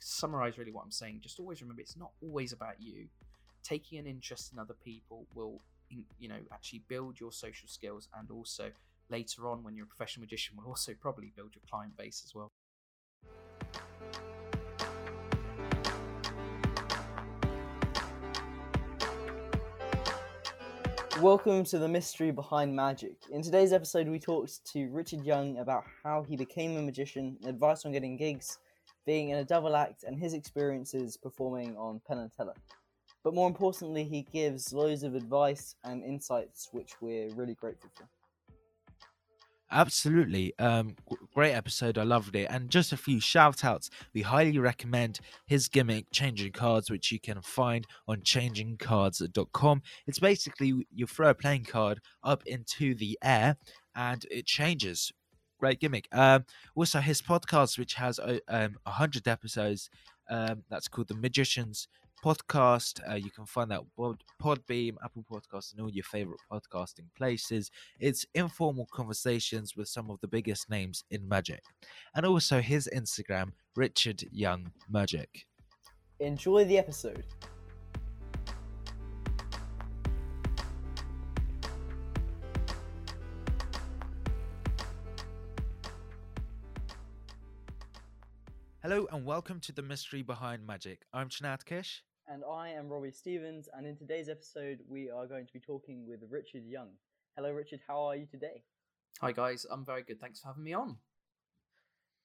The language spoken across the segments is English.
to summarize really what I'm saying, just always remember it's not always about you. Taking an interest in other people will, you know, actually build your social skills and also later on when you're a professional magician will also probably build your client base as well. Welcome to the mystery behind magic. In today's episode, we talked to Richard Young about how he became a magician, advice on getting gigs, being in a double act, and his experiences performing on Penn and Teller. But more importantly, he gives loads of advice and insights, which we're really grateful for. Absolutely. Um, great episode. I loved it. And just a few shout outs. We highly recommend his gimmick, Changing Cards, which you can find on changingcards.com. It's basically you throw a playing card up into the air and it changes. Great gimmick. Um, also, his podcast, which has uh, um, 100 episodes, um, that's called The Magicians podcast. Uh, you can find that Pod, Podbean, Apple Podcasts, and all your favorite podcasting places. It's informal conversations with some of the biggest names in magic, and also his Instagram, Richard Young Magic. Enjoy the episode. Hello and welcome to the mystery behind magic. I'm Csanád Kiss. And I am Robbie Stevens, and in today's episode, we are going to be talking with Richard Young. Hello, Richard. How are you today? Hi, guys. I'm very good. Thanks for having me on.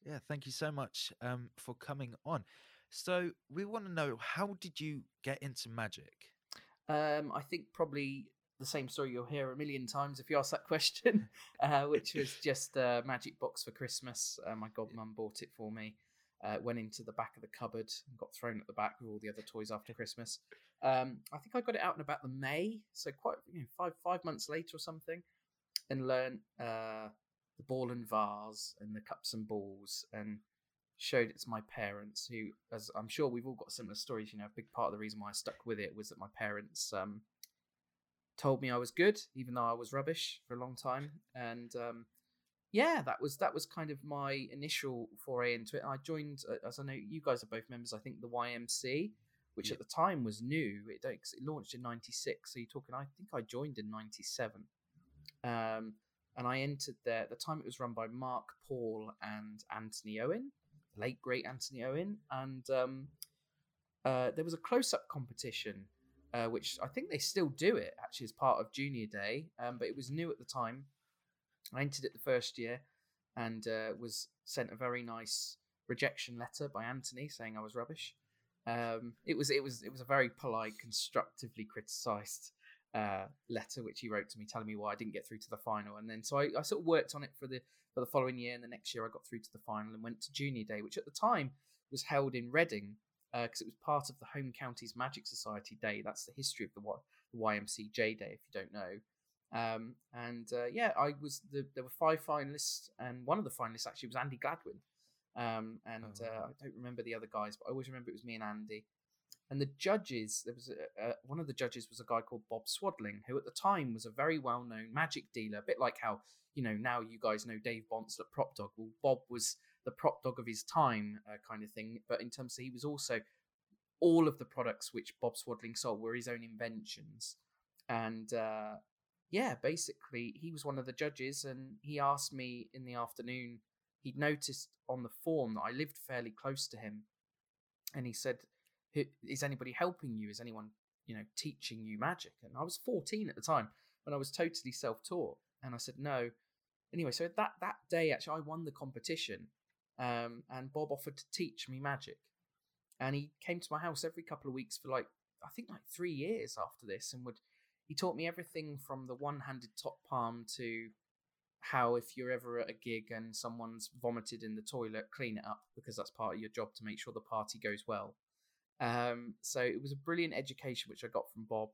Yeah, thank you so much um, for coming on. So, we want to know how did you get into magic? Um, I think probably the same story you'll hear a million times if you ask that question, uh, which was just a magic box for Christmas. Uh, my godmum bought it for me uh, went into the back of the cupboard and got thrown at the back with all the other toys after Christmas. Um, I think I got it out in about the May, so quite you know, five five months later or something, and learned uh, the ball and vase and the cups and balls and showed it to my parents who as i'm sure we've all got similar stories you know a big part of the reason why i stuck with it was that my parents um, told me i was good even though i was rubbish for a long time and um, yeah, that was that was kind of my initial foray into it. I joined, uh, as I know you guys are both members. I think the YMC, which yeah. at the time was new. It, it launched in '96, so you're talking. I think I joined in '97, um, and I entered there. At the time, it was run by Mark Paul and Anthony Owen, late great Anthony Owen, and um, uh, there was a close-up competition. Uh, which I think they still do it actually as part of Junior Day, um, but it was new at the time I entered it the first year and uh, was sent a very nice rejection letter by Anthony saying I was rubbish. Um, it was it was it was a very polite, constructively criticised uh, letter which he wrote to me telling me why I didn't get through to the final. And then so I, I sort of worked on it for the for the following year, and the next year I got through to the final and went to Junior Day, which at the time was held in Reading because uh, it was part of the Home Counties Magic Society Day. That's the history of the, the YMCJ Day, if you don't know. Um, and uh, yeah, I was the, there were five finalists, and one of the finalists actually was Andy Gladwin. Um, and oh, uh, I don't remember the other guys, but I always remember it was me and Andy. And the judges, there was a, one of the judges was a guy called Bob Swadling, who at the time was a very well-known magic dealer, a bit like how you know now you guys know Dave Bonsall at Prop Dog. Well, Bob was the prop dog of his time, uh, kind of thing. But in terms of he was also all of the products which Bob Swadling sold were his own inventions, and uh, yeah, basically, he was one of the judges, and he asked me in the afternoon. He'd noticed on the form that I lived fairly close to him, and he said, "Is anybody helping you? Is anyone, you know, teaching you magic?" And I was 14 at the time, and I was totally self-taught. And I said, "No." Anyway, so that that day, actually, I won the competition, um, and Bob offered to teach me magic, and he came to my house every couple of weeks for like I think like three years after this, and would he taught me everything from the one-handed top palm to how if you're ever at a gig and someone's vomited in the toilet, clean it up because that's part of your job to make sure the party goes well. Um, so it was a brilliant education which I got from Bob.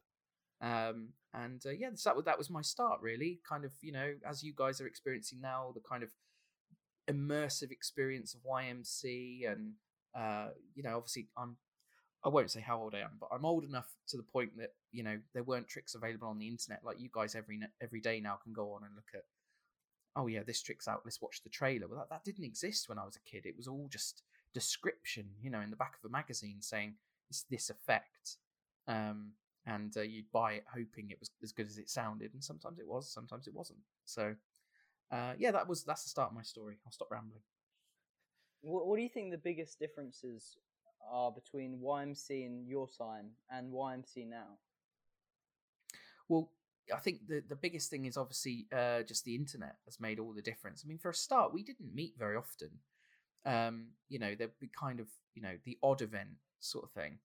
Um, and uh, yeah, that that was my start really. Kind of you know as you guys are experiencing now, the kind of immersive experience of YMC and uh, you know obviously I'm I won't say how old I am, but I'm old enough to the point that you know there weren't tricks available on the internet like you guys every every day now can go on and look at. Oh yeah, this trick's out. Let's watch the trailer. Well, that, that didn't exist when I was a kid. It was all just description, you know, in the back of a magazine saying it's this effect. Um, and uh, you'd buy it hoping it was as good as it sounded, and sometimes it was, sometimes it wasn't. So, uh, yeah, that was that's the start of my story. I'll stop rambling. What, what do you think the biggest differences are between YMC in your time and YMC now? Well, I think the the biggest thing is obviously uh, just the internet has made all the difference. I mean, for a start, we didn't meet very often. Um, you know, there'd be kind of you know the odd event sort of thing.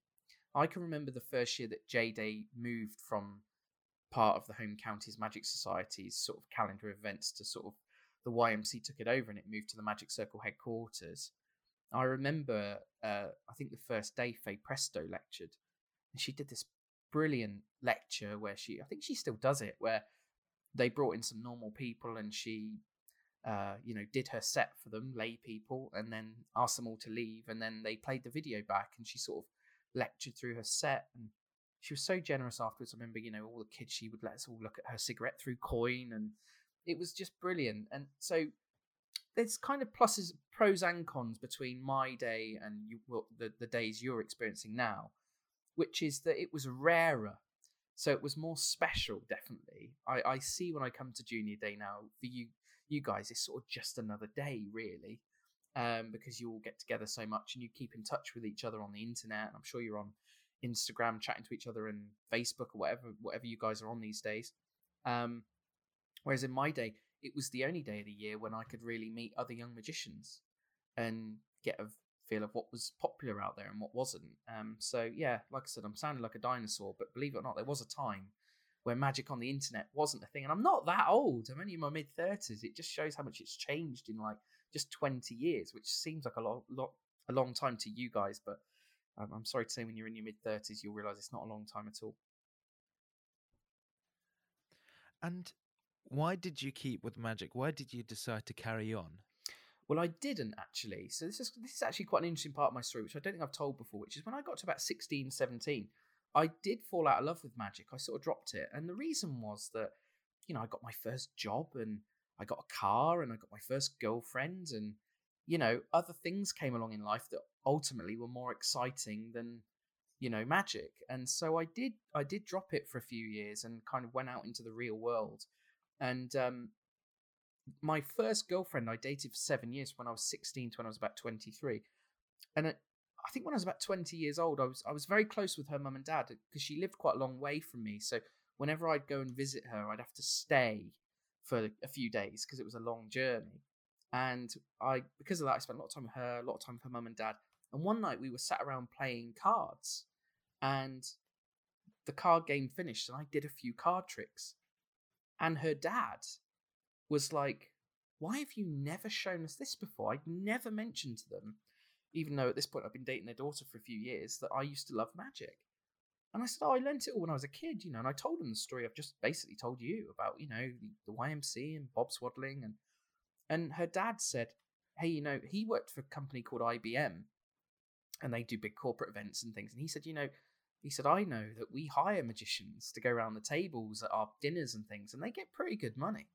I can remember the first year that J Day moved from part of the home counties Magic Society's sort of calendar events to sort of the YMC took it over and it moved to the Magic Circle headquarters. I remember, uh, I think the first day Faye Presto lectured, and she did this brilliant lecture where she, I think she still does it, where they brought in some normal people and she, uh, you know, did her set for them, lay people, and then asked them all to leave, and then they played the video back, and she sort of lectured through her set, and she was so generous afterwards. I remember, you know, all the kids, she would let us all look at her cigarette through coin, and it was just brilliant. And so there's kind of pluses, pros and cons between my day and you, well, the the days you're experiencing now, which is that it was rarer, so it was more special. Definitely, I I see when I come to junior day now for you you guys, it's sort of just another day, really. Um, because you all get together so much and you keep in touch with each other on the internet. I'm sure you're on Instagram chatting to each other and Facebook or whatever whatever you guys are on these days. Um, whereas in my day, it was the only day of the year when I could really meet other young magicians and get a feel of what was popular out there and what wasn't. Um, so yeah, like I said, I'm sounding like a dinosaur, but believe it or not, there was a time where magic on the internet wasn't a thing, and I'm not that old. I'm only in my mid thirties. It just shows how much it's changed in like just 20 years, which seems like a lot, lot a long time to you guys, but um, I'm sorry to say, when you're in your mid 30s, you'll realize it's not a long time at all. And why did you keep with magic? Why did you decide to carry on? Well, I didn't actually. So this is this is actually quite an interesting part of my story, which I don't think I've told before. Which is when I got to about 16, 17, I did fall out of love with magic. I sort of dropped it, and the reason was that you know I got my first job and I got a car and I got my first girlfriend and you know other things came along in life that ultimately were more exciting than you know magic and so i did i did drop it for a few years and kind of went out into the real world and um my first girlfriend i dated for seven years when i was 16 to when i was about 23 and i think when i was about 20 years old i was i was very close with her mum and dad because she lived quite a long way from me so whenever i'd go and visit her i'd have to stay for a few days because it was a long journey and i because of that i spent a lot of time with her a lot of time with her mum and dad and one night we were sat around playing cards, and the card game finished, and I did a few card tricks. And her dad was like, Why have you never shown us this before? I'd never mentioned to them, even though at this point I've been dating their daughter for a few years, that I used to love magic. And I said, Oh, I learnt it all when I was a kid, you know, and I told them the story I've just basically told you about, you know, the, the YMC and Bob Swadling. And, and her dad said, Hey, you know, he worked for a company called IBM and they do big corporate events and things. And he said, you know, he said, I know that we hire magicians to go around the tables at our dinners and things, and they get pretty good money.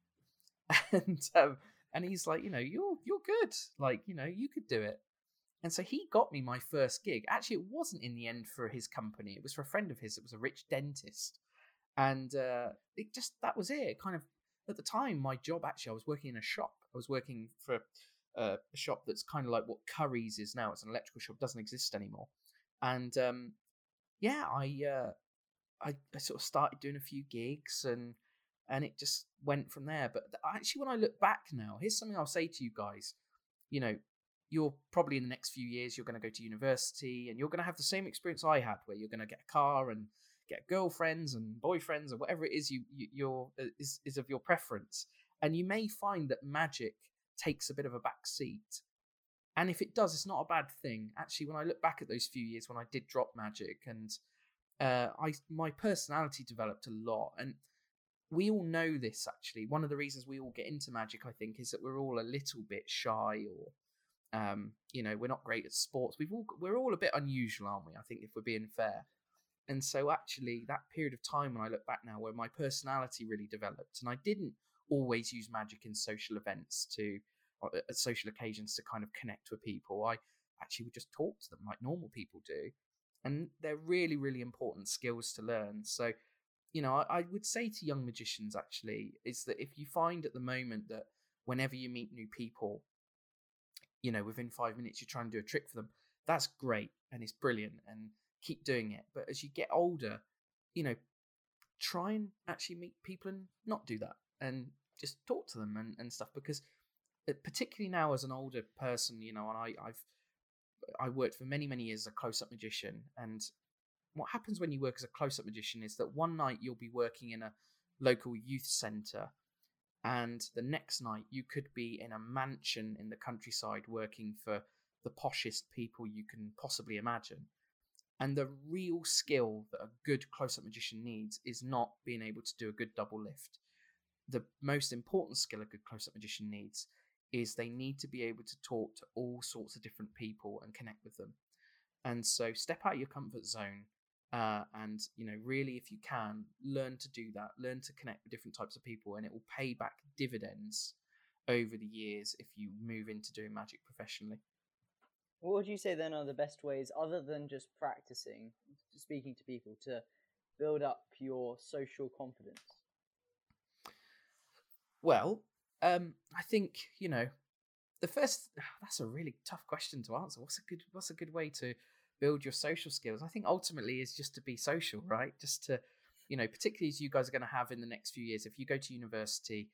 And um, and he's like, you know, you're you're good. Like, you know, you could do it. And so he got me my first gig. Actually, it wasn't in the end for his company. It was for a friend of his. It was a rich dentist, and uh, it just that was it. Kind of at the time, my job actually, I was working in a shop. I was working for uh, a shop that's kind of like what Curry's is now. It's an electrical shop, doesn't exist anymore. And um, yeah, I, uh, I I sort of started doing a few gigs and and it just went from there. But actually, when I look back now, here's something I'll say to you guys. You know, you're probably in the next few years you're going to go to university and you're going to have the same experience I had, where you're going to get a car and get girlfriends and boyfriends or whatever it is you, you you're uh, is is of your preference. And you may find that magic takes a bit of a back seat. And if it does, it's not a bad thing. Actually, when I look back at those few years when I did drop magic and uh, I my personality developed a lot, and we all know this. Actually, one of the reasons we all get into magic, I think, is that we're all a little bit shy, or um, you know, we're not great at sports. We've all we're all a bit unusual, aren't we? I think if we're being fair. And so, actually, that period of time when I look back now, where my personality really developed, and I didn't always use magic in social events to at social occasions to kind of connect with people. I actually would just talk to them like normal people do. And they're really, really important skills to learn. So, you know, I, I would say to young magicians actually is that if you find at the moment that whenever you meet new people, you know, within five minutes you're trying to do a trick for them, that's great and it's brilliant and keep doing it. But as you get older, you know, try and actually meet people and not do that and just talk to them and, and stuff because uh, Uh, particularly now as an older person, you know, and I, I've I worked for many, many years as a close-up magician, and what happens when you work as a close-up magician is that one night you'll be working in a local youth centre, and the next night you could be in a mansion in the countryside working for the poshest people you can possibly imagine. And the real skill that a good close-up magician needs is not being able to do a good double lift. The most important skill a good close-up magician needs is they need to be able to talk to all sorts of different people and connect with them. And so step out your comfort zone uh, and you know really if you can learn to do that. Learn to connect with different types of people and it will pay back dividends over the years if you move into doing magic professionally. What would you say then are the best ways other than just practicing speaking to people to build up your social confidence? Well um, I think you know the first. That's a really tough question to answer. What's a good What's a good way to build your social skills? I think ultimately is just to be social, right? Just to you know, particularly as you guys are going to have in the next few years. If you go to university,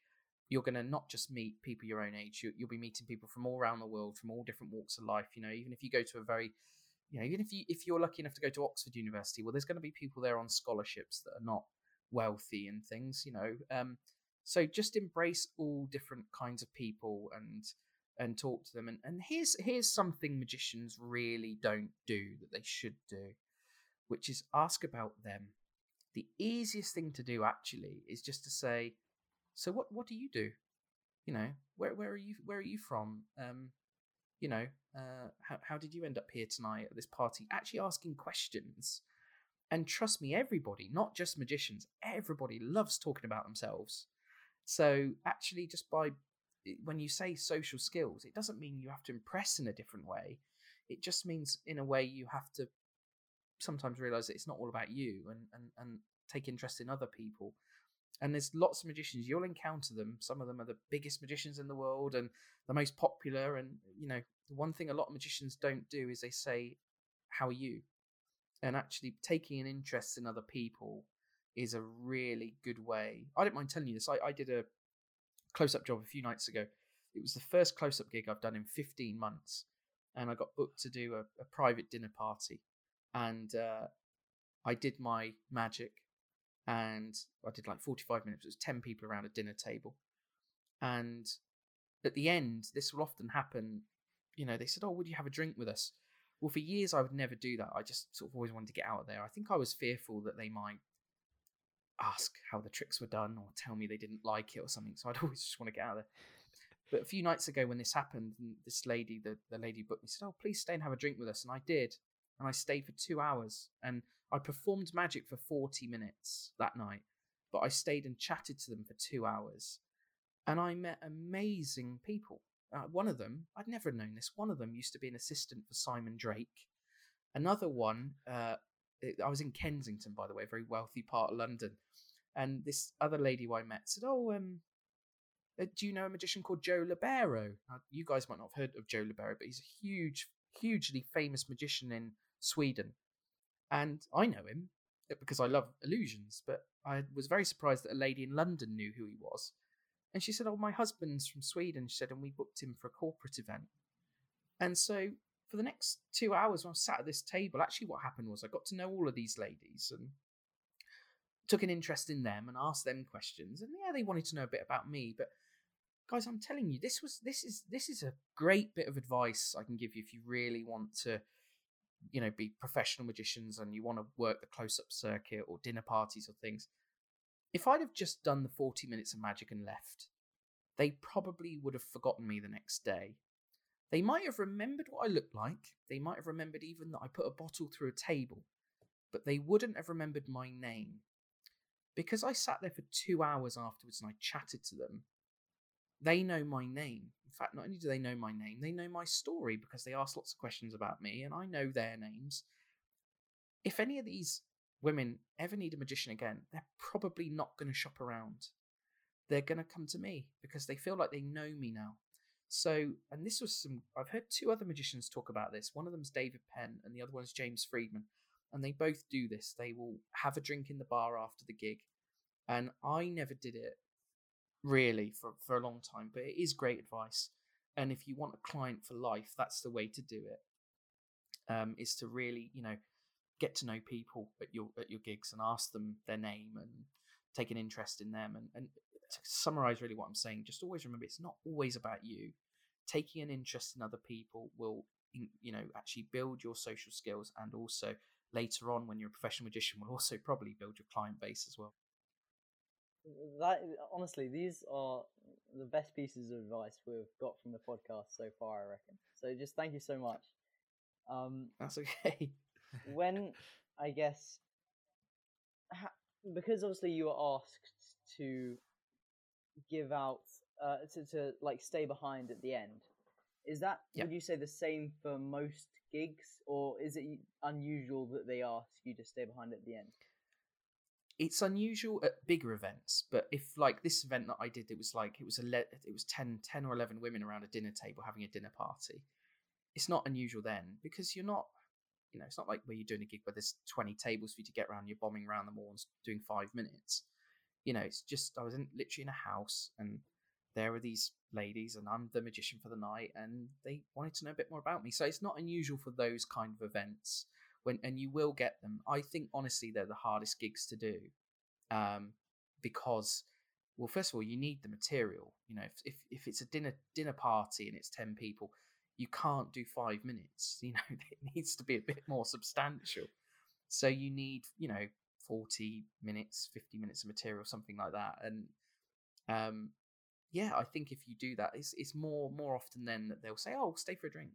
you're going to not just meet people your own age. You, will be meeting people from all around the world, from all different walks of life. You know, even if you go to a very you know, even if you if you're lucky enough to go to Oxford University, well, there's going to be people there on scholarships that are not wealthy and things. You know, um, so just embrace all different kinds of people and and talk to them. And, and here's here's something magicians really don't do that they should do, which is ask about them. The easiest thing to do actually is just to say, so what what do you do? You know, where where are you where are you from? Um, you know, uh, how how did you end up here tonight at this party? Actually asking questions. And trust me, everybody, not just magicians, everybody loves talking about themselves. So actually, just by eh, when you say social skills, it doesn't mean you have to impress in a different way. It just means in a way you have to sometimes realize that it's not all about you and, and, and take interest in other people. And there's lots of magicians, you'll encounter them. Some of them are the biggest magicians in the world and the most popular. And, you know, the one thing a lot of magicians don't do is they say, How are you? And actually taking an interest in other people is a really good way. I don't mind telling you this. I, I did a close up job a few nights ago. It was the first close up gig I've done in 15 months. And I got booked to do a, a private dinner party. And uh, I did my magic and I did like 45 minutes. It was 10 people around a dinner table. And at the end, this will often happen. You know, they said, Oh, would you have a drink with us? Well, for years, I would never do that. I just sort of always wanted to get out of there. I think I was fearful that they might ask how the tricks were done or tell me they didn't like it or something. So I'd always just want to get out of there. But a few nights ago when this happened, this lady, the, the lady booked me, said, Oh, please stay and have a drink with us. And I did. And I stayed for two hours. And I performed magic for 40 minutes that night. But I stayed and chatted to them for two hours. And I met amazing people. Uh, one of them, I'd never known this, one of them used to be an assistant for Simon Drake. Another one uh, I was in Kensington, by the way, a very wealthy part of London. And this other lady who I met said, "Oh, um, uh, do you know a magician called Joe Labero? Now, you guys might not have heard of Joe Labero, but he's a huge, hugely famous magician in Sweden. And I know him uh, because I love illusions, but I was very surprised that a lady in London knew who he was. And she said, Oh, my husband's from Sweden, she said, and we booked him for a corporate event. And so for the next two hours when I sat at this table, actually what happened was I got to know all of these ladies and took an interest in them and asked them questions. And yeah, they wanted to know a bit about me. But guys, I'm telling you, this was this is this is a great bit of advice I can give you if you really want to, you know, be professional magicians and you want to work the close-up circuit or dinner parties or things. If I'd have just done the 40 minutes of magic and left, they probably would have forgotten me the next day they might have remembered what I looked like. They might have remembered even that I put a bottle through a table, but they wouldn't have remembered my name. Because I sat there for two hours afterwards and I chatted to them, they know my name. in fact, not only do they know my name, they know my story because they ask lots of questions about me and I know their names. If any of these women ever need a magician again, they're probably not going to shop around. They're going to come to me because they feel like they know me now. So, and this was some, I've heard two other magicians talk about this. One of them's David Penn and the other one's James Freedman. And they both do this. They will have a drink in the bar after the gig. And I never did it really for, for a long time, but it is great advice. And if you want a client for life, that's the way to do it. Um, is to really, you know, get to know people at your at your gigs and ask them their name and take an interest in them. And, and to summarize really what I'm saying, just always remember it's not always about you. Taking an interest in other people will, you know, actually build your social skills and also later on when you're a professional magician will also probably build your client base as well. That honestly, these are the best pieces of advice we've got from the podcast so far. I reckon. So just thank you so much. Um, That's okay. when I guess ha- because obviously you were asked to give out uh, to to like stay behind at the end. Is that Yeah. would you say the same for most gigs, or is it unusual that they ask you to stay behind at the end? it's unusual at bigger events, but if like this event that I did, it was like it was a le- it was 10, 10 or eleven women around a dinner table having a dinner party. It's not unusual then because you're not, you know, it's not like where you're doing a gig where there's twenty tables for you to get around. You're bombing around them all and doing five minutes. You know, it's just I was in, literally in a house and there were these ladies and I'm the magician for the night and they wanted to know a bit more about me. So it's not unusual for those kind of events when and you will get them. I think honestly they're the hardest gigs to do, um, because well, first of all, you need the material. You know, if if, if it's a dinner dinner party and it's ten people, you can't do five minutes. You know, it needs to be a bit more substantial. So you need you know forty minutes, fifty minutes of material, something like that, and um. Yeah, I think if you do that, it's it's more more often than that they'll say, "Oh, stay for a drink,"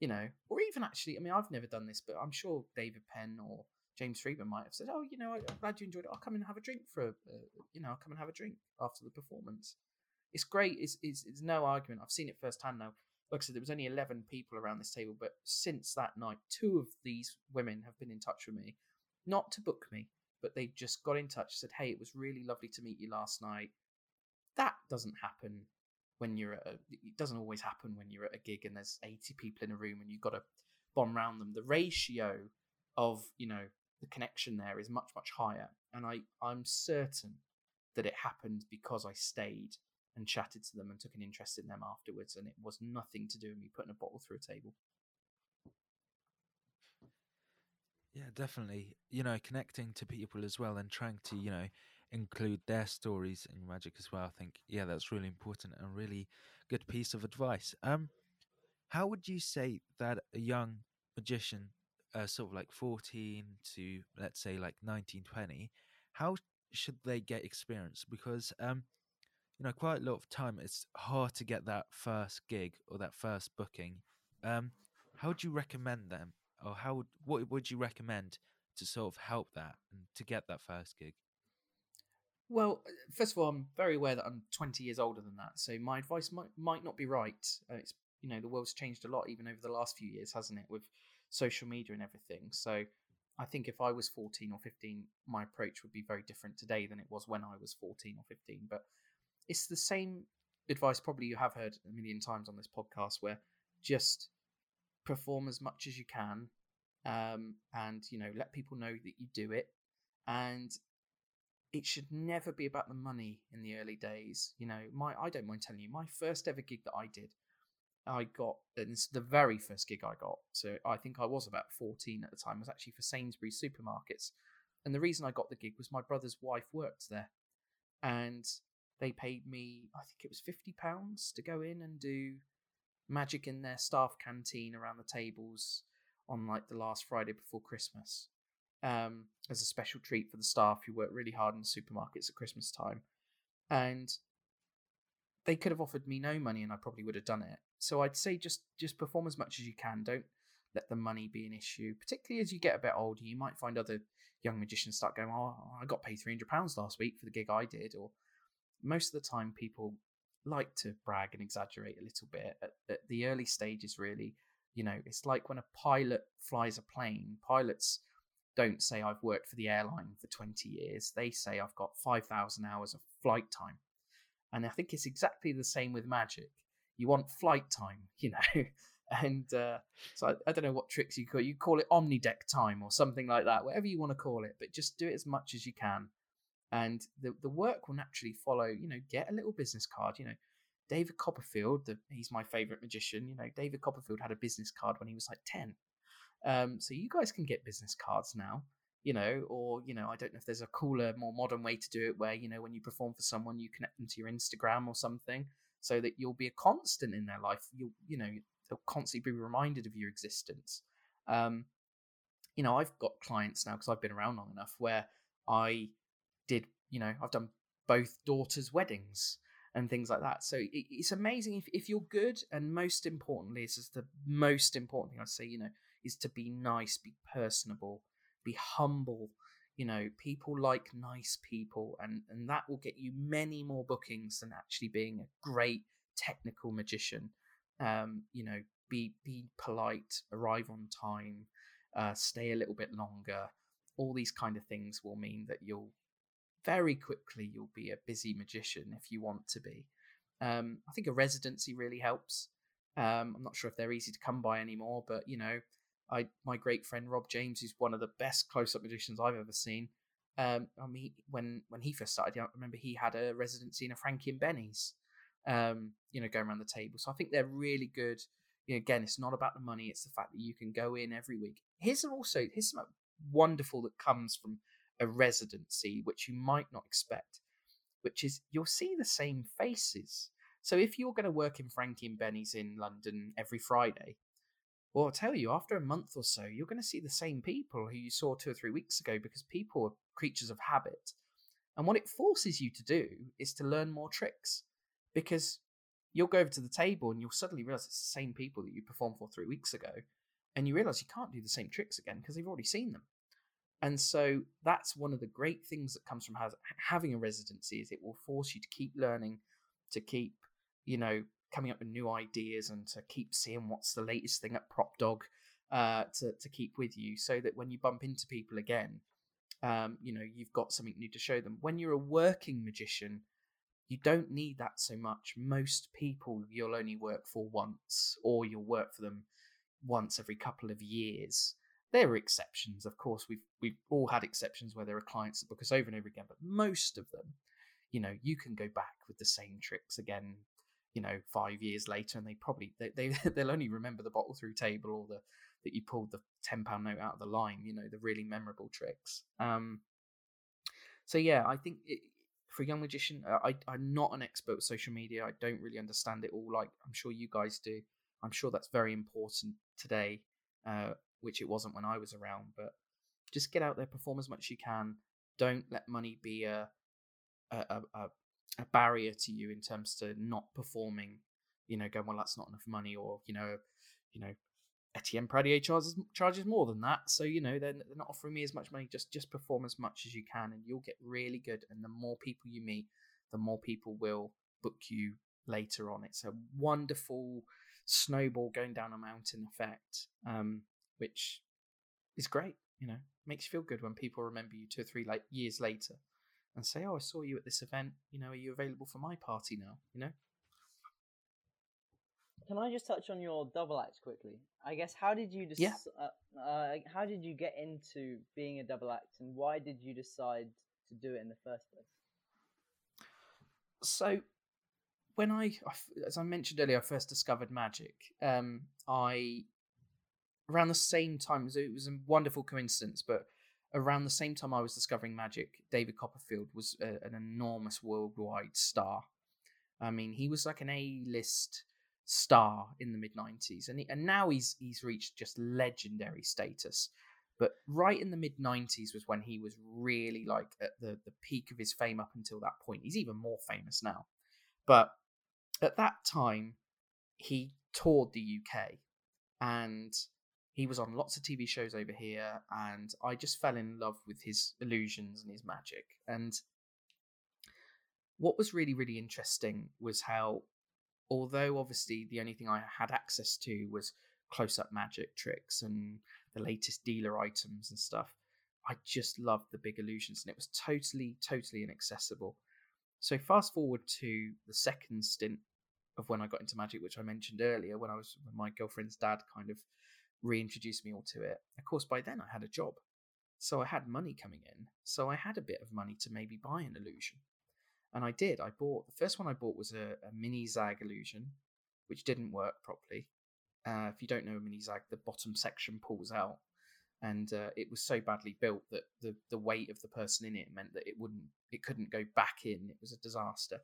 you know, or even actually, I mean, I've never done this, but I'm sure David Penn or James Freedman might have said, "Oh, you know, I'm glad you enjoyed it. I'll come and have a drink for, a, uh, you know, I'll come and have a drink after the performance." It's great. It's, it's it's no argument. I've seen it firsthand now. Like I said, there was only eleven people around this table, but since that night, two of these women have been in touch with me, not to book me, but they just got in touch, said, "Hey, it was really lovely to meet you last night." That doesn't happen when you're at a, it doesn't always happen when you're at a gig and there's 80 people in a room and you've got to bomb around them. The ratio of you know the connection there is much much higher. And i i'm certain that it happened because i stayed and chatted to them and took an interest in them afterwards and it was nothing to do with me putting a bottle through a table Yeah, definitely. You know, connecting to people as well and trying to, you know, include their stories in magic as well. I think, yeah, that's really important and really good piece of advice. Um, how would you say that a young magician, uh, sort of like 14 to let's say like 19, 20, how should they get experience? Because, um, you know, quite a lot of time it's hard to get that first gig or that first booking. Um, how would you recommend them, or how would what would you recommend to sort of help that and to get that first gig? Well, first of all, I'm very aware that I'm 20 years older than that, so my advice might might not be right. Uh, it's you know the world's changed a lot even over the last few years, hasn't it, with social media and everything. So I think if I was 14 or 15, my approach would be very different today than it was when I was 14 or 15. But it's the same advice probably you have heard a million times on this podcast, where just perform as much as you can, um, and you know let people know that you do it, and it should never be about the money in the early days. You know, my I don't mind telling you, my first ever gig that I did, I got and the very first gig I got. So I think I was about 14 at the time. was actually for Sainsbury's supermarkets. And the reason I got the gig was my brother's wife worked there. And they paid me, I think it was £50 to go in and do magic in their staff canteen around the tables on like the last Friday before Christmas um, as a special treat for the staff who work really hard in supermarkets at Christmas time. And they could have offered me no money and I probably would have done it. So I'd say just just perform as much as you can. Don't let the money be an issue. Particularly as you get a bit older, you might find other young magicians start going, "Oh, I got paid three hundred pounds last week for the gig I did." Or most of the time, people like to brag and exaggerate a little bit at, at the early stages. Really, you know, it's like when a pilot flies a plane. Pilots don't say I've worked for the airline for 20 years. They say I've got 5,000 hours of flight time. And I think it's exactly the same with magic. You want flight time, you know. and uh, so I, I, don't know what tricks you call. You call it omnideck time or something like that, whatever you want to call it. But just do it as much as you can, and the the work will naturally follow. You know, get a little business card. You know, David Copperfield, the, he's my favorite magician. You know, David Copperfield had a business card when he was like ten. Um, so you guys can get business cards now you know, or you know, I don't know if there's a cooler, more modern way to do it where you know when you perform for someone, you connect them to your Instagram or something, so that you'll be a constant in their life. You'll, you know, they'll constantly be reminded of your existence. Um, you know, I've got clients now because I've been around long enough where I did, you know, I've done both daughters' weddings and things like that. So it, it's amazing if, if you're good, and most importantly, this is the most important thing I say, you know, is to be nice, be personable, be humble. You know, people like nice people, and and that will get you many more bookings than actually being a great technical magician. Um, you know, be be polite, arrive on time, uh, stay a little bit longer. All these kind of things will mean that you'll very quickly you'll be a busy magician if you want to be. Um, I think a residency really helps. Um, I'm not sure if they're easy to come by anymore, but you know, I my great friend Rob James, who's one of the best close-up magicians I've ever seen. Um, I mean, when when he first started, I remember he had a residency in a Frankie and Benny's. Um, you know, going around the table. So I think they're really good. You know, again, it's not about the money; it's the fact that you can go in every week. Here's also here's something wonderful that comes from a residency, which you might not expect, which is you'll see the same faces. So if you're going to work in Frankie and Benny's in London every Friday, well, I'll tell you, after a month or so, you're going to see the same people who you saw two or three weeks ago because people are creatures of habit. And what it forces you to do is to learn more tricks because you'll go over to the table and you'll suddenly realize it's the same people that you performed for three weeks ago. And you realize you can't do the same tricks again because they've already seen them. And so that's one of the great things that comes from having a residency is it will force you to keep learning, to keep, you know, coming up with new ideas and to keep seeing what's the latest thing at Prop Dog uh, to to keep with you, so that when you bump into people again, um, you know you've got something new to show them. When you're a working magician, you don't need that so much. Most people you'll only work for once, or you'll work for them once every couple of years. There are exceptions, of course. We've we've all had exceptions where there are clients that book us over and over again, but most of them, you know, you can go back with the same tricks again you know five years later and they probably they, they they'll only remember the bottle through table or the that you pulled the 10 pound note out of the line you know the really memorable tricks um so yeah i think it, for a young magician uh, I, i'm not an expert with social media i don't really understand it all like i'm sure you guys do i'm sure that's very important today uh, which it wasn't when i was around but just get out there perform as much as you can. Don't let money be a a, a, a barrier to you in terms to not performing you know going well that's not enough money or you know you know Etienne Pradier charges charges more than that. So you know they're, they're not offering me as much money. Just just perform as much as you can and you'll get really good. And the more people you meet the more people will book you later on. It's a wonderful snowball going down a mountain effect. Um, which is great you know makes you feel good when people remember you two or three like years later and say, "Oh, I saw you at this event. You know, are you available for my party now?" You know. Can I just touch on your double act quickly? I guess how did you decide? Yeah. Uh, uh, how did you get into being a double act, and why did you decide to do it in the first place? So, when I, as I mentioned earlier, I first discovered magic. Um, I around the same time. It was a wonderful coincidence, but around the same time I was discovering magic, David Copperfield was a, an enormous worldwide star. I mean, he was like an A-list star in the mid '90s, and he, and now he's he's reached just legendary status. But right in the mid '90s was when he was really like at the the peak of his fame. Up until that point, he's even more famous now. But at that time, he toured the UK, and he was on lots of TV shows over here, and I just fell in love with his illusions and his magic. And what was really, really interesting was how, although obviously the only thing I had access to was close up magic tricks and the latest dealer items and stuff, I just loved the big illusions and it was totally, totally inaccessible. So, fast forward to the second stint of when I got into magic, which I mentioned earlier, when I was when my girlfriend's dad kind of reintroduced me all to it. Of course, by then I had a job. So I had money coming in. So I had a bit of money to maybe buy an illusion. And I did. I bought the first one I bought was a, a mini Zag illusion, which didn't work properly. Uh, if you don't know a mini Zag, the bottom section pulls out. And uh, it was so badly built that the, the weight of the person in it meant that it wouldn't it couldn't go back in. It was a disaster.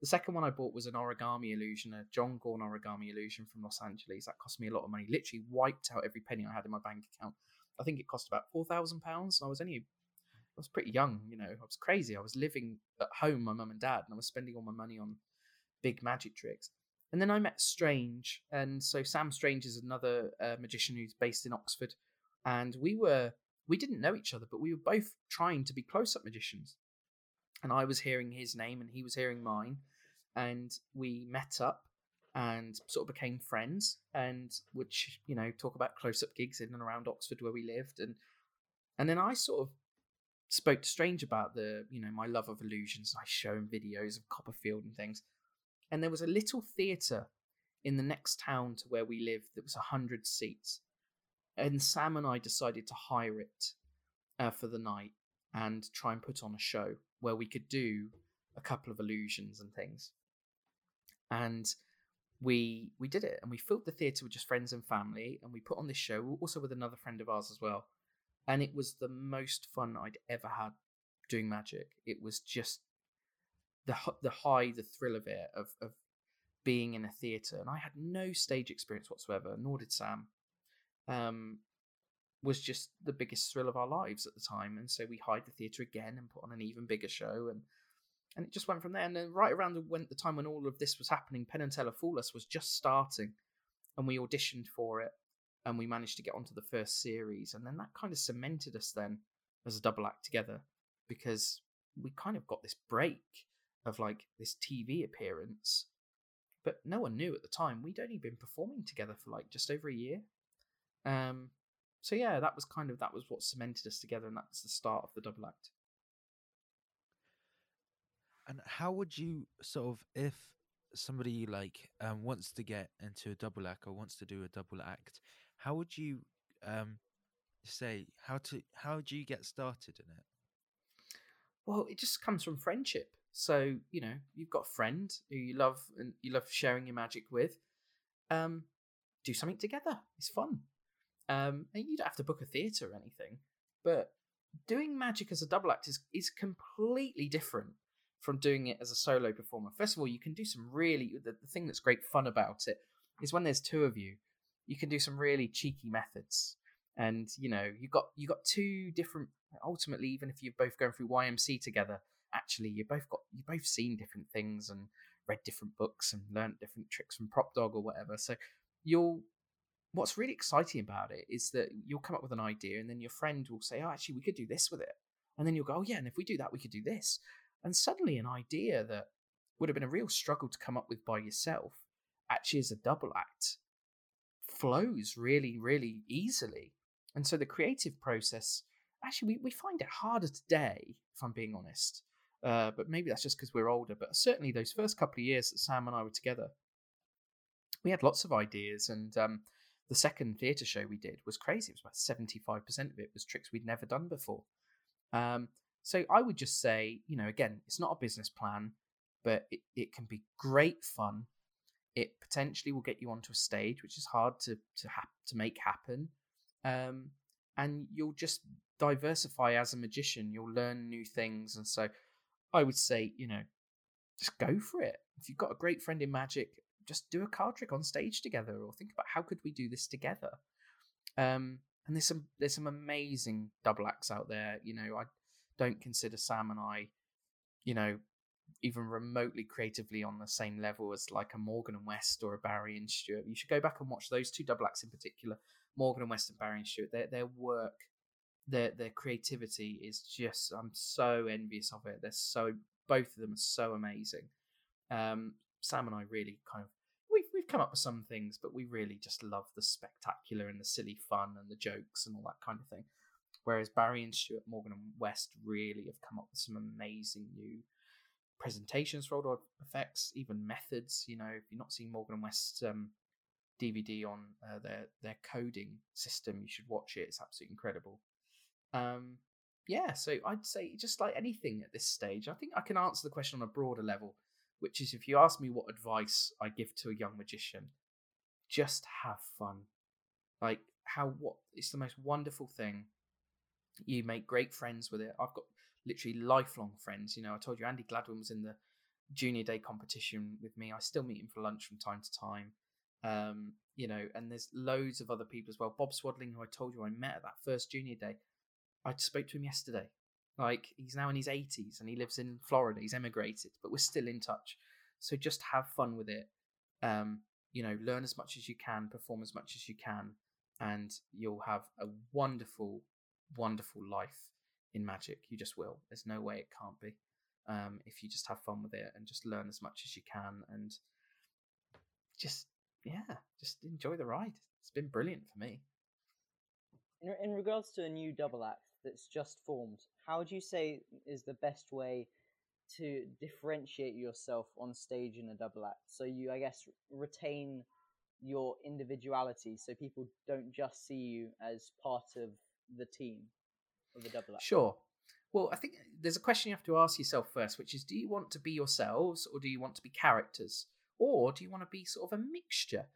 The second one I bought was an origami illusion, a John Gaughan origami illusion from Los Angeles. That cost me a lot of money. Literally wiped out every penny I had in my bank account. I think it cost about four thousand pounds. and I was only, I was pretty young. You know, I was crazy. I was living at home, my mum and dad, and I was spending all my money on big magic tricks. And then I met Strange, and so Sam Strange is another uh, magician who's based in Oxford, and we were we didn't know each other, but we were both trying to be close-up magicians and I was hearing his name and he was hearing mine, and we met up and sort of became friends and would you know talk about close-up gigs in and around Oxford where we lived and and then I sort of spoke to Strange about the you know my love of illusions. I show him videos of Copperfield and things, and there was a little theatre in the next town to where we lived that was a hundred seats, and Sam and I decided to hire it uh, for the night and try and put on a show where we could do a couple of illusions and things. And we we did it and we filled the theatre with just friends and family and we put on this show also with another friend of ours as well. And it was the most fun I'd ever had doing magic. It was just the the high, the thrill of it, of of being in a theatre. And I had no stage experience whatsoever, nor did Sam. Um, was just the biggest thrill of our lives at the time. And so we hired the theatre again and put on an even bigger show and and it just went from there. And then right around the, when, the time when all of this was happening, Penn and Teller Fool Us was just starting, and we auditioned for it, and we managed to get onto the first series, and then that kind of cemented us then as a double act together because we kind of got this break of like this TV appearance, but no one knew at the time we'd only been performing together for like just over a year. Um, so yeah, that was kind of that was what cemented us together, and that was the start of the double act. And how would you sort of if somebody like um, wants to get into a double act or wants to do a double act, how would you um, say how to how do you get started in it? Well, it just comes from friendship. So you know, you've got a friend who you love and you love sharing your magic with. Um, do something together. It's fun. Um, and you don't have to book a theatre or anything, but doing magic as a double act is, is completely different from doing it as a solo performer. First of all, you can do some really the, the thing that's great fun about it is when there's two of you, you can do some really cheeky methods. And you know, you got you got two different ultimately, even if you're both going through YMC together, actually you both got you both seen different things and read different books and learned different tricks from Prop Dog or whatever. So you'll what's really exciting about it is that you'll come up with an idea and then your friend will say, Oh, actually, we could do this with it. And then you'll go, Oh, yeah, and if we do that, we could do this. And suddenly, an idea that would have been a real struggle to come up with by yourself actually is a double act flows really, really easily. And so the creative process, actually, we, we find it harder today, if I'm being honest. Uh, but maybe that's just because we're older. But certainly, those first couple of years that Sam and I were together, we had lots of ideas. And um, the second theatre show we did was crazy. It was about 75% of it was tricks we'd never done before. Um, so I would just say, you know, again, it's not a business plan, but it, it can be great fun. It potentially will get you onto a stage, which is hard to to ha- to make happen. Um, and you'll just diversify as a magician. You'll learn new things, and so I would say, you know, just go for it. If you've got a great friend in magic, just do a card trick on stage together, or think about how could we do this together. Um, and there's some there's some amazing double acts out there. You know, I don't consider Sam and I, you know, even remotely creatively on the same level as like a Morgan and West or a Barry and Stuart. You should go back and watch those two double acts in particular, Morgan and West and Barry and Stuart. Their their work, their their creativity is just I'm so envious of it. They're so both of them are so amazing. Um, Sam and I really kind of come up with some things, but we really just love the spectacular and the silly fun and the jokes and all that kind of thing. Whereas Barry and Stuart Morgan and West really have come up with some amazing new presentations for older effects, even methods. You know, if you're not seeing Morgan and West's um, DVD on uh, their their coding system, you should watch it. It's absolutely incredible. Um, yeah, so I'd say just like anything at this stage, I think I can answer the question on a broader level, which is if you ask me what advice I give to a young magician, just have fun. Like how what it's the most wonderful thing. You make great friends with it. I've got literally lifelong friends. You know, I told you Andy Gladwin was in the junior day competition with me. I still meet him for lunch from time to time. Um, you know, and there's loads of other people as well. Bob Swadling, who I told you I met at that first junior day, I spoke to him yesterday. Like he's now in his 80s and he lives in Florida. He's emigrated, but we're still in touch. So just have fun with it. Um, you know, learn as much as you can, perform as much as you can, and you'll have a wonderful, wonderful life in magic. You just will. There's no way it can't be. Um, if you just have fun with it and just learn as much as you can and just yeah, just enjoy the ride. It's been brilliant for me. In, in regards to a new double act that's just formed, how would you say is the best way to differentiate yourself on stage in a double act? So you, I guess, retain your individuality, so people don't just see you as part of the team of the double act. Sure. Well, I think there's a question you have to ask yourself first, which is do you want to be yourselves or do you want to be characters? Or do you want to be sort of a mixture?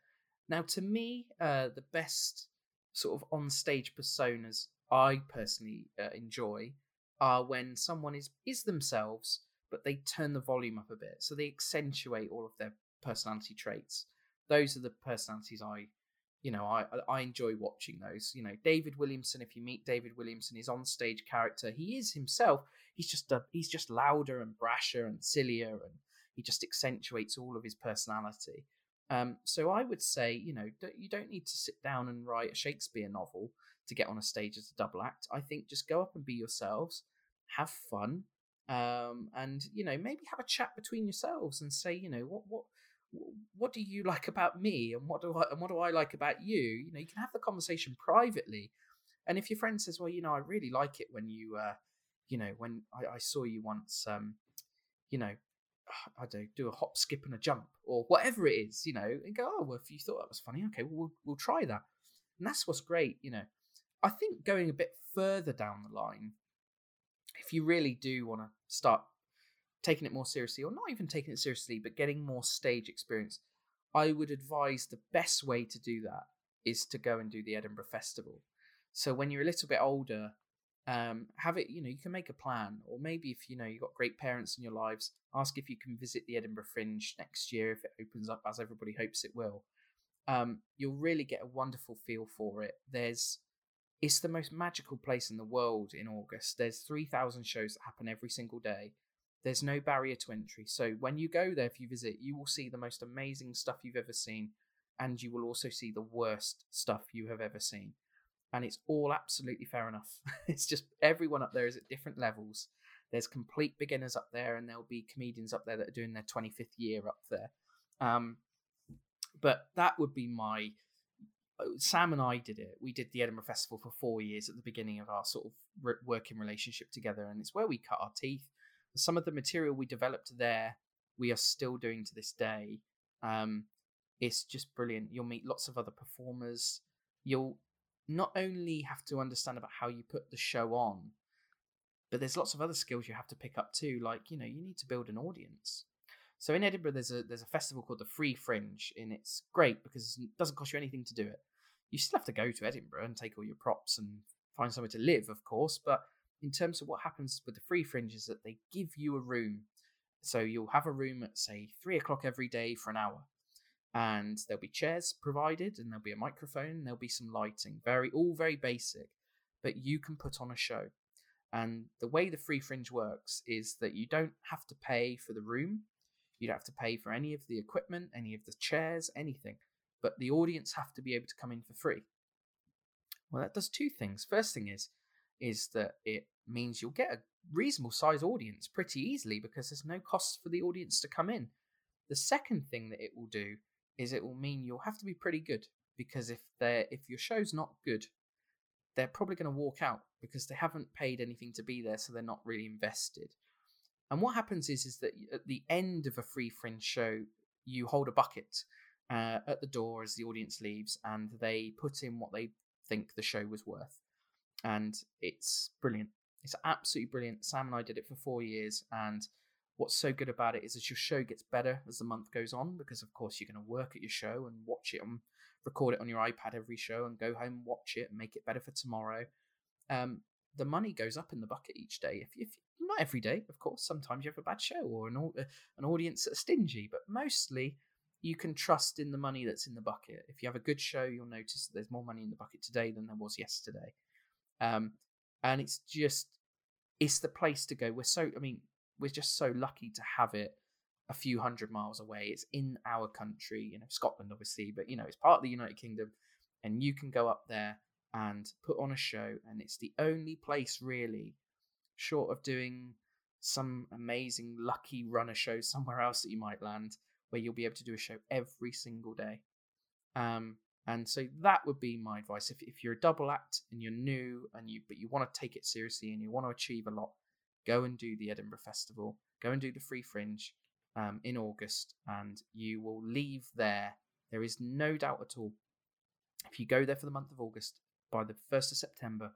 Now, to me, uh, the best sort of on stage personas I personally uh, enjoy are when someone is is themselves, but they turn the volume up a bit, so they accentuate all of their personality traits. Those are the personalities I, you know, I I enjoy watching those. You know, David Williamson. If you meet David Williamson, his on stage character, he is himself. He's just a, he's just louder and brasher and sillier, and he just accentuates all of his personality. Um, so I would say, you know, you don't need to sit down and write a Shakespeare novel to get on a stage as a double act. I think just go up and be yourselves, have fun, um, and you know maybe have a chat between yourselves and say, you know, what what what do you like about me, and what do I and what do I like about you? You know, you can have the conversation privately, and if your friend says, well, you know, I really like it when you, uh, you know, when I, I saw you once, um, you know, I don't do a hop, skip, and a jump, or whatever it is, you know, and go, oh, well, if you thought that was funny, okay, well, we'll, we'll try that. And that's what's great, you know. I think going a bit further down the line, if you really do want to start taking it more seriously, or not even taking it seriously, but getting more stage experience, I would advise the best way to do that is to go and do the Edinburgh Festival. So when you're a little bit older, um, have it, you know, you can make a plan, or maybe if you know you've got great parents in your lives, ask if you can visit the Edinburgh Fringe next year if it opens up as everybody hopes it will. Um, you'll really get a wonderful feel for it. There's it's the most magical place in the world in August. There's 3,000 shows that happen every single day. There's no barrier to entry. So when you go there, if you visit, you will see the most amazing stuff you've ever seen, and you will also see the worst stuff you have ever seen and it's all absolutely fair enough. it's just everyone up there is at different levels. There's complete beginners up there, and there'll be comedians up there that are doing their 25th year up there. Um, but that would be my. Uh, Sam and I did it. We did the Edinburgh Festival for four years at the beginning of our sort of working relationship together, and it's where we cut our teeth. Some of the material we developed there, we are still doing to this day. Um, it's just brilliant. You'll meet lots of other performers. You'll not only have to understand about how you put the show on, but there's lots of other skills you have to pick up too. Like you know, you need to build an audience. So in Edinburgh, there's a there's a festival called the Free Fringe, and it's great because it doesn't cost you anything to do it. You still have to go to Edinburgh and take all your props and find somewhere to live, of course. But in terms of what happens with the Free Fringe is that they give you a room. So you'll have a room at say three o'clock every day for an hour and there'll be chairs provided and there'll be a microphone and there'll be some lighting very all very basic but you can put on a show. And the way the free fringe works is that you don't have to pay for the room you don't have to pay for any of the equipment any of the chairs anything but the audience have to be able to come in for free. Well that does two things. First thing is is that it means you'll get a reasonable size audience pretty easily because there's no cost for the audience to come in. The second thing that it will do is it will mean you'll have to be pretty good because if they if your show's not good, they're probably going to walk out because they haven't paid anything to be there, so they're not really invested. And what happens is is that at the end of a free fringe show, you hold a bucket uh, at the door as the audience leaves, and they put in what they think the show was worth, and it's brilliant. It's absolutely brilliant. Sam and I did it for four years, and what's so good about it is as your show gets better as the month goes on, because of course you're going to work at your show and watch it and record it on your iPad every show, and go home, watch it, and make it better for tomorrow. Um, the money goes up in the bucket each day. If, if not every day, of course, sometimes you have a bad show or an an audience that's stingy, but mostly you can trust in the money that's in the bucket. If you have a good show, you'll notice that there's more money in the bucket today than there was yesterday. Um, and it's just it's the place to go. We're so I mean, we're just so lucky to have it a few hundred miles away. It's in our country, you know, Scotland obviously, but you know, it's part of the United Kingdom and you can go up there and put on a show and it's the only place really short of doing some amazing lucky runner show somewhere else that you might land where you'll be able to do a show every single day. Um, and so that would be my advice. If, if you're a double act and you're new and you but you want to take it seriously and you want to achieve a lot, go and do the Edinburgh Festival. Go and do the Free Fringe um, in August, and you will leave there. There is no doubt at all. If you go there for the month of August, by the first of September,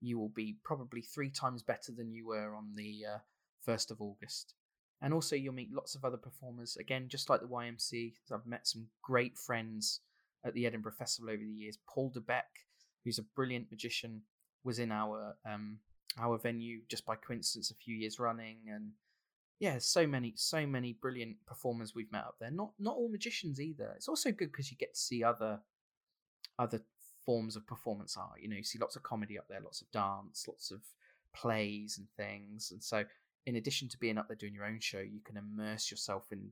you will be probably three times better than you were on the uh, first of August. And also, you'll meet lots of other performers. Again, just like the YMC, I've met some great friends at the Edinburgh Festival over the years. Paul DeBeck, who's a brilliant magician, was in our um, our venue just by coincidence a few years running, and yeah, so many so many brilliant performers we've met up there. Not not all magicians either. It's also good because you get to see other other forms of performance art. You know, you see lots of comedy up there, lots of dance, lots of plays and things, and so in addition to being up there doing your own show, you can immerse yourself in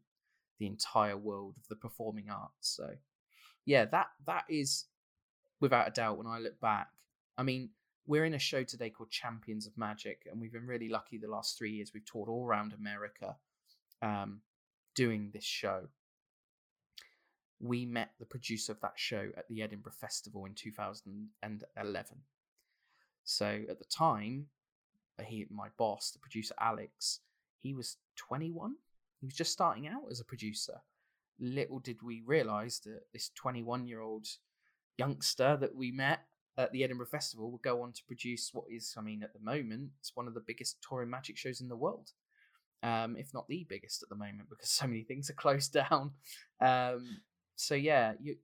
the entire world of the performing arts. So yeah, that that is without a doubt when I look back. I mean, we're in a show today called Champions of Magic, and we've been really lucky the last three years. We've toured all around America um, doing this show. We met the producer of that show at the Edinburgh Festival in 2011. So at the time, he, my boss, the producer Alex, he was 21. He was just starting out as a producer. Little did we realize that this 21 year old youngster that we met at the Edinburgh Festival will go on to produce what is, I mean, at the moment, it's one of the biggest touring magic shows in the world, um, if not the biggest at the moment, because so many things are closed down. Um, so yeah, you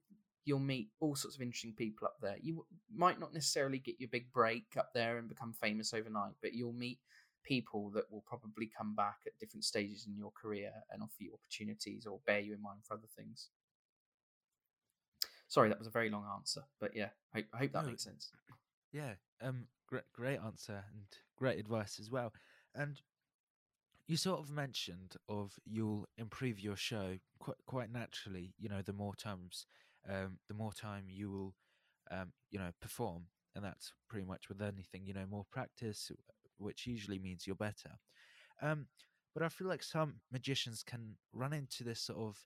you'll meet all sorts of interesting people up there. You might not necessarily get your big break up there and become famous overnight, but you'll meet people that will probably come back at different stages in your career and offer you opportunities or bear you in mind for other things. Sorry, that was a very long answer, but yeah, I, I hope that no, makes sense. Yeah, um, great, great answer and great advice as well. And you sort of mentioned of you'll improve your show quite quite naturally. You know, the more times, um, the more time you will, um, you know, perform, and that's pretty much with anything. You know, more practice, which usually means you're better. Um, but I feel like some magicians can run into this sort of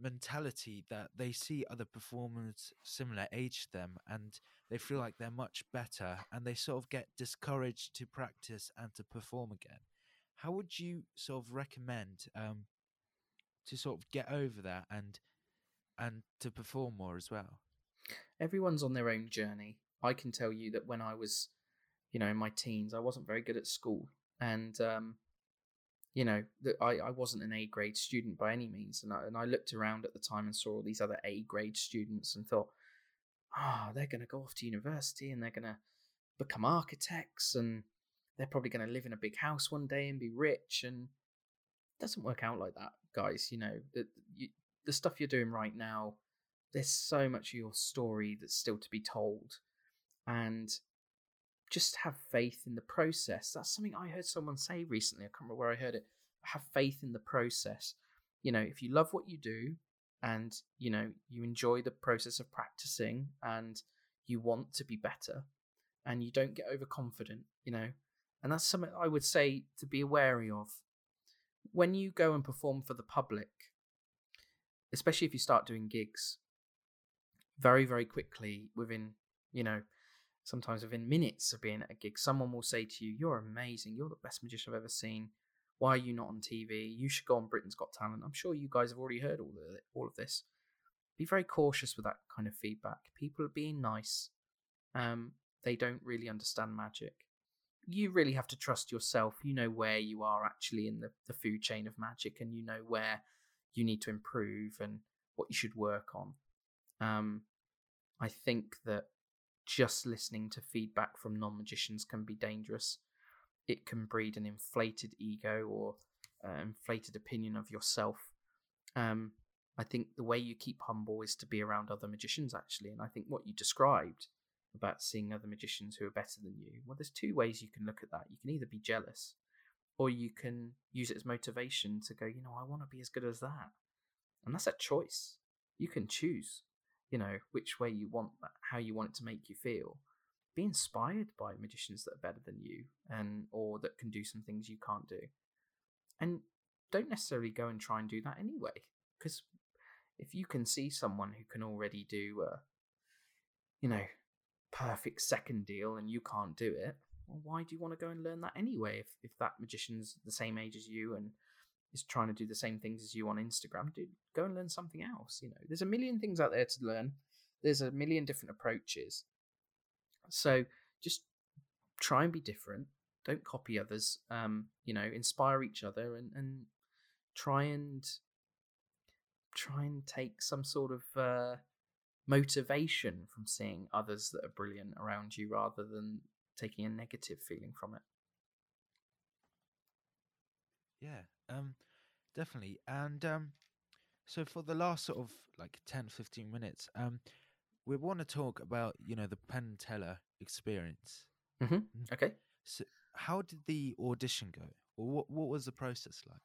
mentality that they see other performers similar age to them and they feel like they're much better and they sort of get discouraged to practice and to perform again. How would you sort of recommend um, to sort of get over that and and to perform more as well? Everyone's on their own journey. I can tell you that when I was, you know, in my teens, I wasn't very good at school, and um, you know, I, I wasn't an A grade student by any means. And I, and I looked around at the time and saw all these other A grade students and thought, ah, oh, they're going to go off to university and they're going to become architects and they're probably going to live in a big house one day and be rich. And it doesn't work out like that, guys. You know, the, you, the stuff you're doing right now, there's so much of your story that's still to be told. And just have faith in the process. That's something I heard someone say recently. I can't remember where I heard it. Have faith in the process. You know, if you love what you do and, you know, you enjoy the process of practicing and you want to be better, and you don't get overconfident, you know. And that's something I would say to be wary of. When you go and perform for the public, especially if you start doing gigs, very, very quickly, within, you know, sometimes within minutes of being at a gig, someone will say to you, You're amazing. You're the best magician I've ever seen. Why are you not on TV? You should go on Britain's Got Talent. I'm sure you guys have already heard all of all of this. Be very cautious with that kind of feedback. People are being nice. Um, they don't really understand magic. You really have to trust yourself. You know where you are actually in the, the food chain of magic, and you know where you need to improve and what you should work on. Um, I think that just listening to feedback from non magicians can be dangerous. It can breed an inflated ego or uh, inflated opinion of yourself. Um, I think the way you keep humble is to be around other magicians, actually. And I think what you described about seeing other magicians who are better than you, well, there's two ways you can look at that. You can either be jealous or you can use it as motivation to go, you know, I want to be as good as that. And that's a choice. You can choose, you know, which way you want that, how you want it to make you feel. Be inspired by magicians that are better than you and or that can do some things you can't do. And don't necessarily go and try and do that anyway. Because if you can see someone who can already do a, you know, perfect second deal and you can't do it, well, why do you want to go and learn that anyway? If if that magician's the same age as you and is trying to do the same things as you on Instagram, dude, go and learn something else. You know, there's a million things out there to learn. There's a million different approaches. So just try and be different. Don't copy others. Um, you know, inspire each other and, and try and try and take some sort of uh, motivation from seeing others that are brilliant around you rather than taking a negative feeling from it. Yeah, um, definitely. And um, so for the last sort of like 10, 15 minutes, um, we want to talk about, you know, the Penn Teller experience. Mm-hmm. Okay. So how did the audition go? Or what, what was the process like?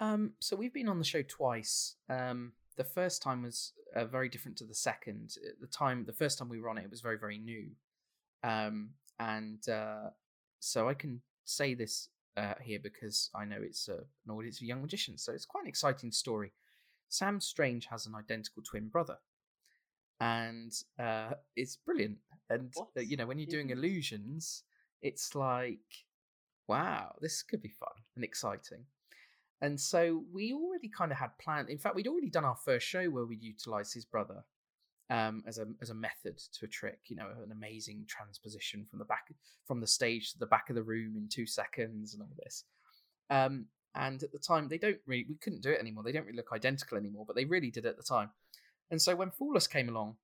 Um, so we've been on the show twice. Um, the first time was uh, very different to the second. At the time, the first time we were on it, it was very, very new. Um, and uh, so I can say this uh, here because I know it's uh, an audience of young magicians. So it's quite an exciting story. Sam Strange has an identical twin brother, and uh, it's brilliant. And uh, you know, when you're doing illusions, it's like, wow, this could be fun and exciting. And so we already kind of had planned. In fact, we'd already done our first show where we'd utilize his brother um, as a as a method to a trick. You know, an amazing transposition from the back from the stage to the back of the room in two seconds and all this. Um, and at the time, they don't really we couldn't do it anymore. They don't really look identical anymore, but they really did at the time. And so when Fool Us came along,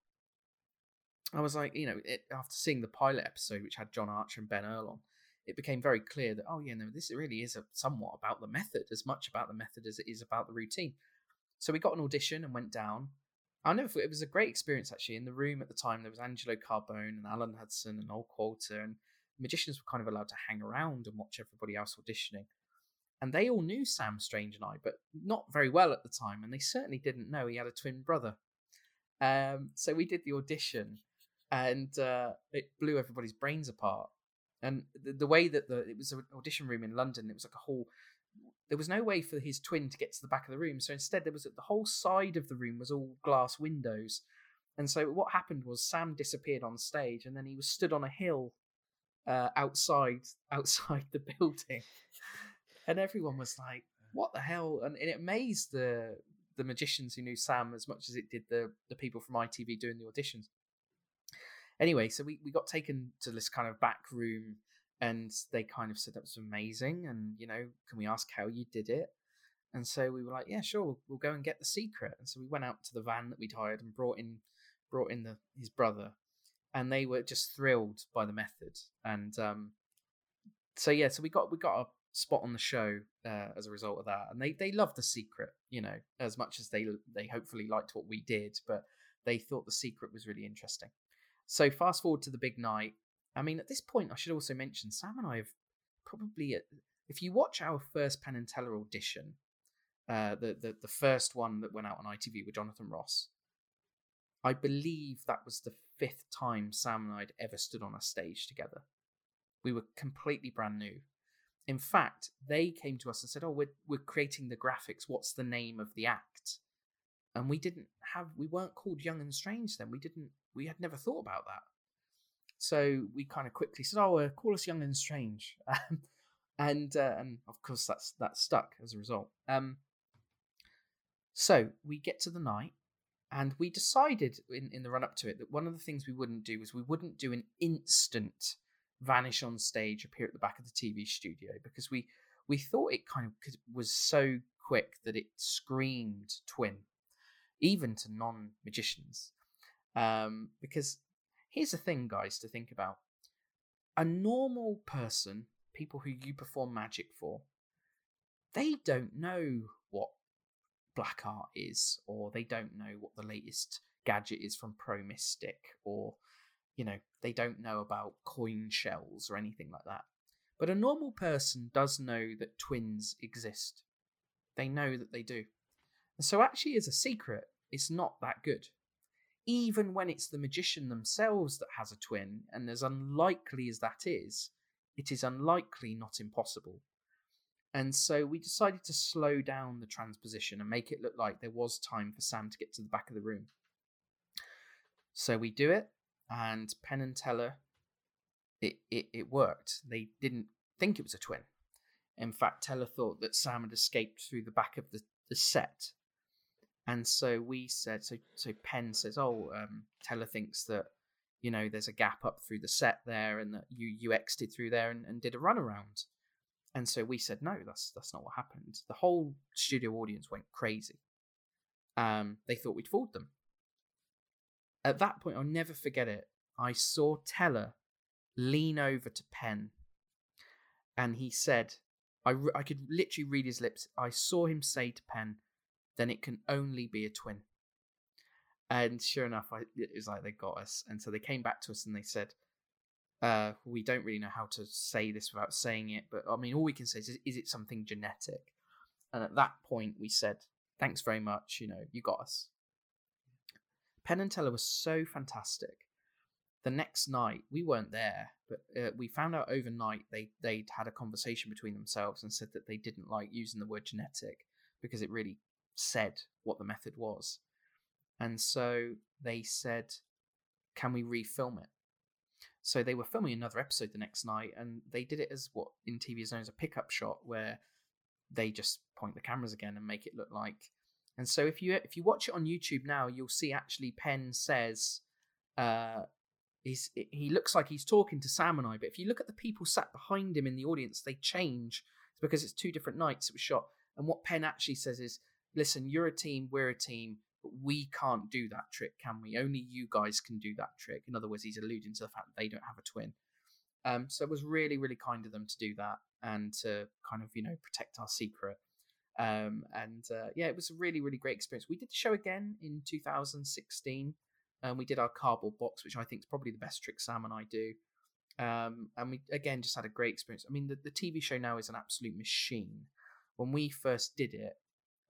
I was like, you know, it, after seeing the pilot episode, which had John Archer and Ben Earl on, it became very clear that oh yeah no this really is a somewhat about the method as much about the method as it is about the routine so we got an audition and went down i never it was a great experience actually in the room at the time there was angelo carbone and alan hudson and Noel Qualter and magicians were kind of allowed to hang around and watch everybody else auditioning and they all knew sam strange and i but not very well at the time and they certainly didn't know he had a twin brother um, so we did the audition and uh, it blew everybody's brains apart and the, the way that the it was an audition room in London, it was like a whole. There was no way for his twin to get to the back of the room, so instead there was the whole side of the room was all glass windows, and so what happened was Sam disappeared on stage, and then he was stood on a hill uh, outside outside the building, and everyone was like, "What the hell?" And, and it amazed the the magicians who knew Sam as much as it did the the people from ITV doing the auditions. Anyway, so we, we got taken to this kind of back room and they kind of said that was amazing and you know can we ask how you did it and so we were like yeah sure we'll, we'll go and get the secret and so we went out to the van that we'd hired and brought in brought in the his brother and they were just thrilled by the method and um so yeah so we got we got a spot on the show uh, as a result of that and they they loved the secret you know as much as they they hopefully liked what we did but they thought the secret was really interesting so fast forward to the big night. I mean, at this point, I should also mention Sam and I have probably, uh, if you watch our first Penn and Teller audition, uh, the, the the first one that went out on ITV with Jonathan Ross, I believe that was the fifth time Sam and I'd ever stood on a stage together. We were completely brand new. In fact, they came to us and said, "Oh, we're we're creating the graphics. What's the name of the act?" And we didn't have we weren't called Young and Strange then. We didn't we had never thought about that. So we kind of quickly said, "Oh, uh, call us Young and Strange," and uh, and of course that's that stuck as a result. Um, so we get to the night, and we decided in in the run up to it that one of the things we wouldn't do was we wouldn't do an instant vanish on stage, appear at the back of the TV studio because we we thought it kind of was so quick that it screamed twin, even to non magicians. Um, because here's the thing, guys, to think about: a normal person, people who you perform magic for, they don't know what black art is, or they don't know what the latest gadget is from Pro Mystic, or you know, they don't know about coin shells or anything like that. But a normal person does know that twins exist. They know that they do. And so, actually, as a secret, it's not that good. Even when it's the magician themselves that has a twin, and as unlikely as that is, it is unlikely, not impossible. And so we decided to slow down the transposition and make it look like there was time for Sam to get to the back of the room. So we do it, and Penn and Teller, it, it, it worked. They didn't think it was a twin. In fact, Teller thought that Sam had escaped through the back of the, the set. And so we said, so so Penn says, oh, um, Teller thinks that you know there's a gap up through the set there, and that you you exited through there and, and did a runaround. And so we said, no, that's that's not what happened. The whole studio audience went crazy. Um, they thought we'd fooled them. At that point, I'll never forget it. I saw Teller lean over to Penn and he said, I, I could literally read his lips. I saw him say to Penn, then it can only be a twin. And sure enough, I, it was like they got us. And so they came back to us and they said, uh, we don't really know how to say this without saying it, but I mean, all we can say is, is it something genetic? And at that point, we said, thanks very much. You know, you got us. Penn and Teller was so fantastic. The next night, we weren't there, but uh, we found out overnight they they'd had a conversation between themselves and said that they didn't like using the word genetic because it really said what the method was. And so they said, "Can we refilm it?" So they were filming another episode the next night, and they did it as what in TV is known as a pickup shot, where they just point the cameras again and make it look like and so if you if you watch it on YouTube now, you'll see actually Penn says uh, he's he looks like he's talking to Sam and I, but if you look at the people sat behind him in the audience, they change it's because it's two different nights it was shot. And what Penn actually says is, "Listen, you're a team, we're a team, but we can't do that trick, can we? Only you guys can do that trick." In other words, he's alluding to the fact that they don't have a twin. Um, so it was really, really kind of them to do that and to kind of you know protect our secret. Um, and uh, yeah, it was a really, really great experience. We did the show again in 2016. and we did our cardboard box, which I think is probably the best trick Sam and I do. Um, and we again just had a great experience. I mean, the, the TV show now is an absolute machine. When we first did it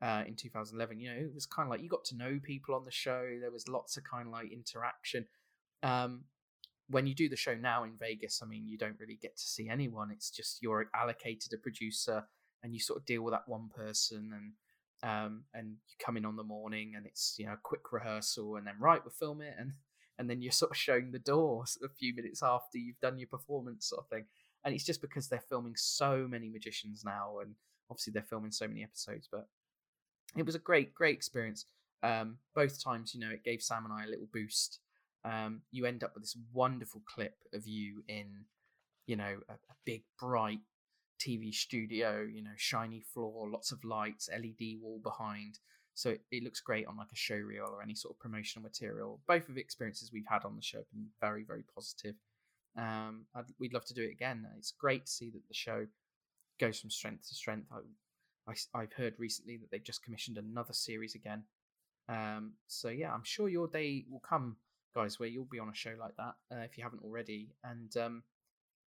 uh, in 2011, you know, it was kind of like you got to know people on the show. There was lots of kind of like interaction. Um, when you do the show now in Vegas, I mean, you don't really get to see anyone. It's just you're allocated a producer and you sort of deal with that one person and um, and you come in on the morning and it's you know a quick rehearsal and then right we'll film it and and then you're sort of showing the door a few minutes after you've done your performance sort of thing and it's just because they're filming so many magicians now and obviously they're filming so many episodes but it was a great great experience um, both times you know it gave sam and i a little boost um, you end up with this wonderful clip of you in you know a, a big bright TV studio, you know, shiny floor, lots of lights, LED wall behind. So it, it, looks great on like a show reel or any sort of promotional material. Both of the experiences we've had on the show have been very, very positive. Um, we'd love to do it again. It's great to see that the show goes from strength to strength. I, I, have heard recently that they've just commissioned another series again. Um, so yeah, I'm sure your day will come, guys, where you'll be on a show like that uh, if you haven't already. And um,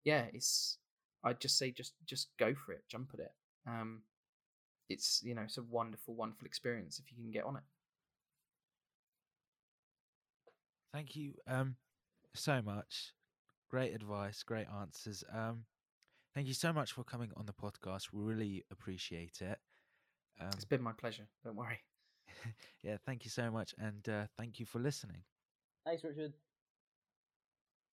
yeah, it's I'd just say just just go for it, jump at it. Um, it's you know it's a wonderful, wonderful experience if you can get on it. Thank you um so much. Great advice, great answers. Um thank you so much for coming on the podcast. We really appreciate it. Um, It's been my pleasure. Don't worry. yeah, thank you so much and uh, thank you for listening. Thanks, Richard.